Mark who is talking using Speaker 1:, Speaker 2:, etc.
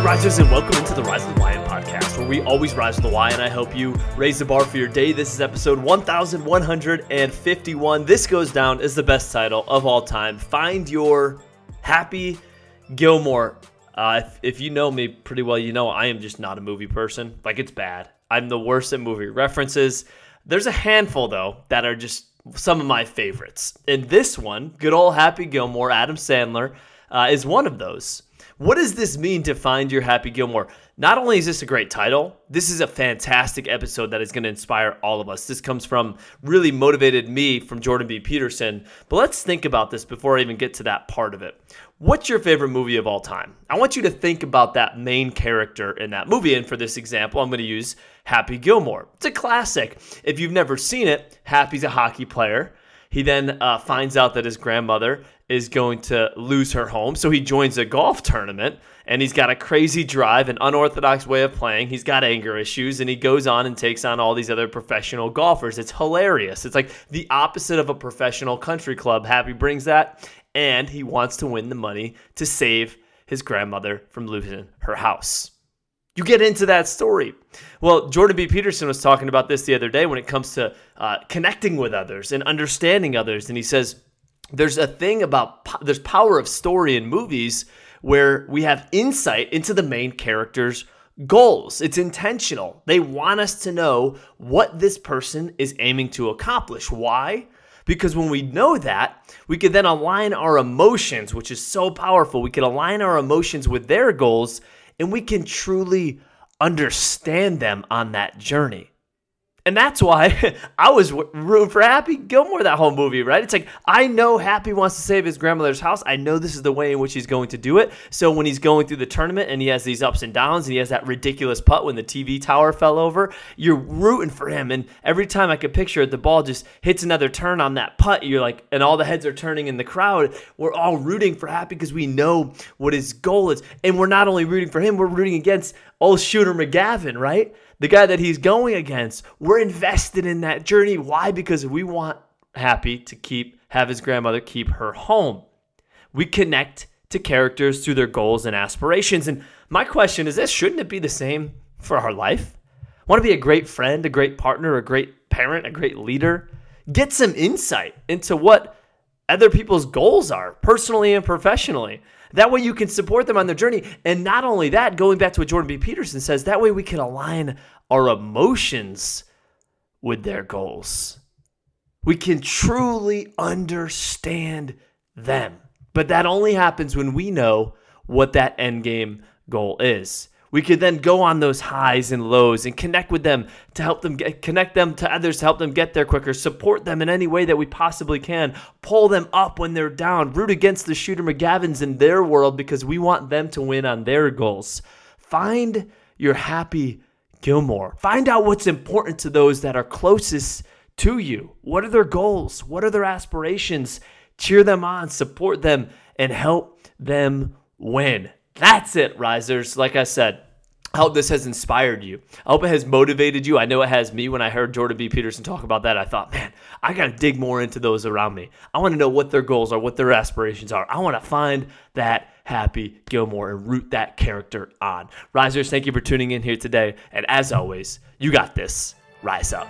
Speaker 1: risers, and welcome into the Rise of the Lion podcast, where we always rise to the Y, and I help you raise the bar for your day. This is episode 1151. This goes down as the best title of all time. Find your happy Gilmore. Uh, if, if you know me pretty well, you know I am just not a movie person. Like, it's bad. I'm the worst at movie references. There's a handful, though, that are just some of my favorites. And this one, good old Happy Gilmore, Adam Sandler, uh, is one of those. What does this mean to find your Happy Gilmore? Not only is this a great title, this is a fantastic episode that is going to inspire all of us. This comes from really motivated me from Jordan B. Peterson. But let's think about this before I even get to that part of it. What's your favorite movie of all time? I want you to think about that main character in that movie. And for this example, I'm going to use Happy Gilmore. It's a classic. If you've never seen it, Happy's a hockey player. He then uh, finds out that his grandmother is going to lose her home. So he joins a golf tournament and he's got a crazy drive, an unorthodox way of playing. He's got anger issues and he goes on and takes on all these other professional golfers. It's hilarious. It's like the opposite of a professional country club. Happy brings that and he wants to win the money to save his grandmother from losing her house. You get into that story. Well, Jordan B. Peterson was talking about this the other day when it comes to uh, connecting with others and understanding others. And he says, there's a thing about there's power of story in movies where we have insight into the main character's goals. It's intentional. They want us to know what this person is aiming to accomplish. Why? Because when we know that, we can then align our emotions, which is so powerful. We can align our emotions with their goals and we can truly understand them on that journey. And that's why I was rooting for Happy Gilmore that whole movie, right? It's like I know Happy wants to save his grandmother's house. I know this is the way in which he's going to do it. So when he's going through the tournament and he has these ups and downs and he has that ridiculous putt when the TV tower fell over, you're rooting for him. And every time I could picture it, the ball just hits another turn on that putt. You're like, and all the heads are turning in the crowd. We're all rooting for Happy because we know what his goal is. And we're not only rooting for him, we're rooting against old Shooter McGavin, right? The guy that he's going against. We're invested in that journey. Why? Because we want Happy to keep have his grandmother keep her home. We connect to characters through their goals and aspirations. And my question is this shouldn't it be the same for our life? Want to be a great friend, a great partner, a great parent, a great leader? Get some insight into what other people's goals are, personally and professionally. That way you can support them on their journey. And not only that, going back to what Jordan B. Peterson says, that way we can align our emotions with their goals. We can truly understand them. But that only happens when we know what that end game goal is. We could then go on those highs and lows and connect with them to help them get, connect them to others to help them get there quicker, support them in any way that we possibly can, pull them up when they're down, root against the shooter McGavins in their world because we want them to win on their goals. Find your happy Gilmore. Find out what's important to those that are closest to you. What are their goals? What are their aspirations? Cheer them on, support them, and help them win. That's it, risers. Like I said, I hope this has inspired you. I hope it has motivated you. I know it has me. When I heard Jordan B. Peterson talk about that, I thought, man, I got to dig more into those around me. I want to know what their goals are, what their aspirations are. I want to find that happy Gilmore and root that character on. Risers, thank you for tuning in here today. And as always, you got this. Rise up.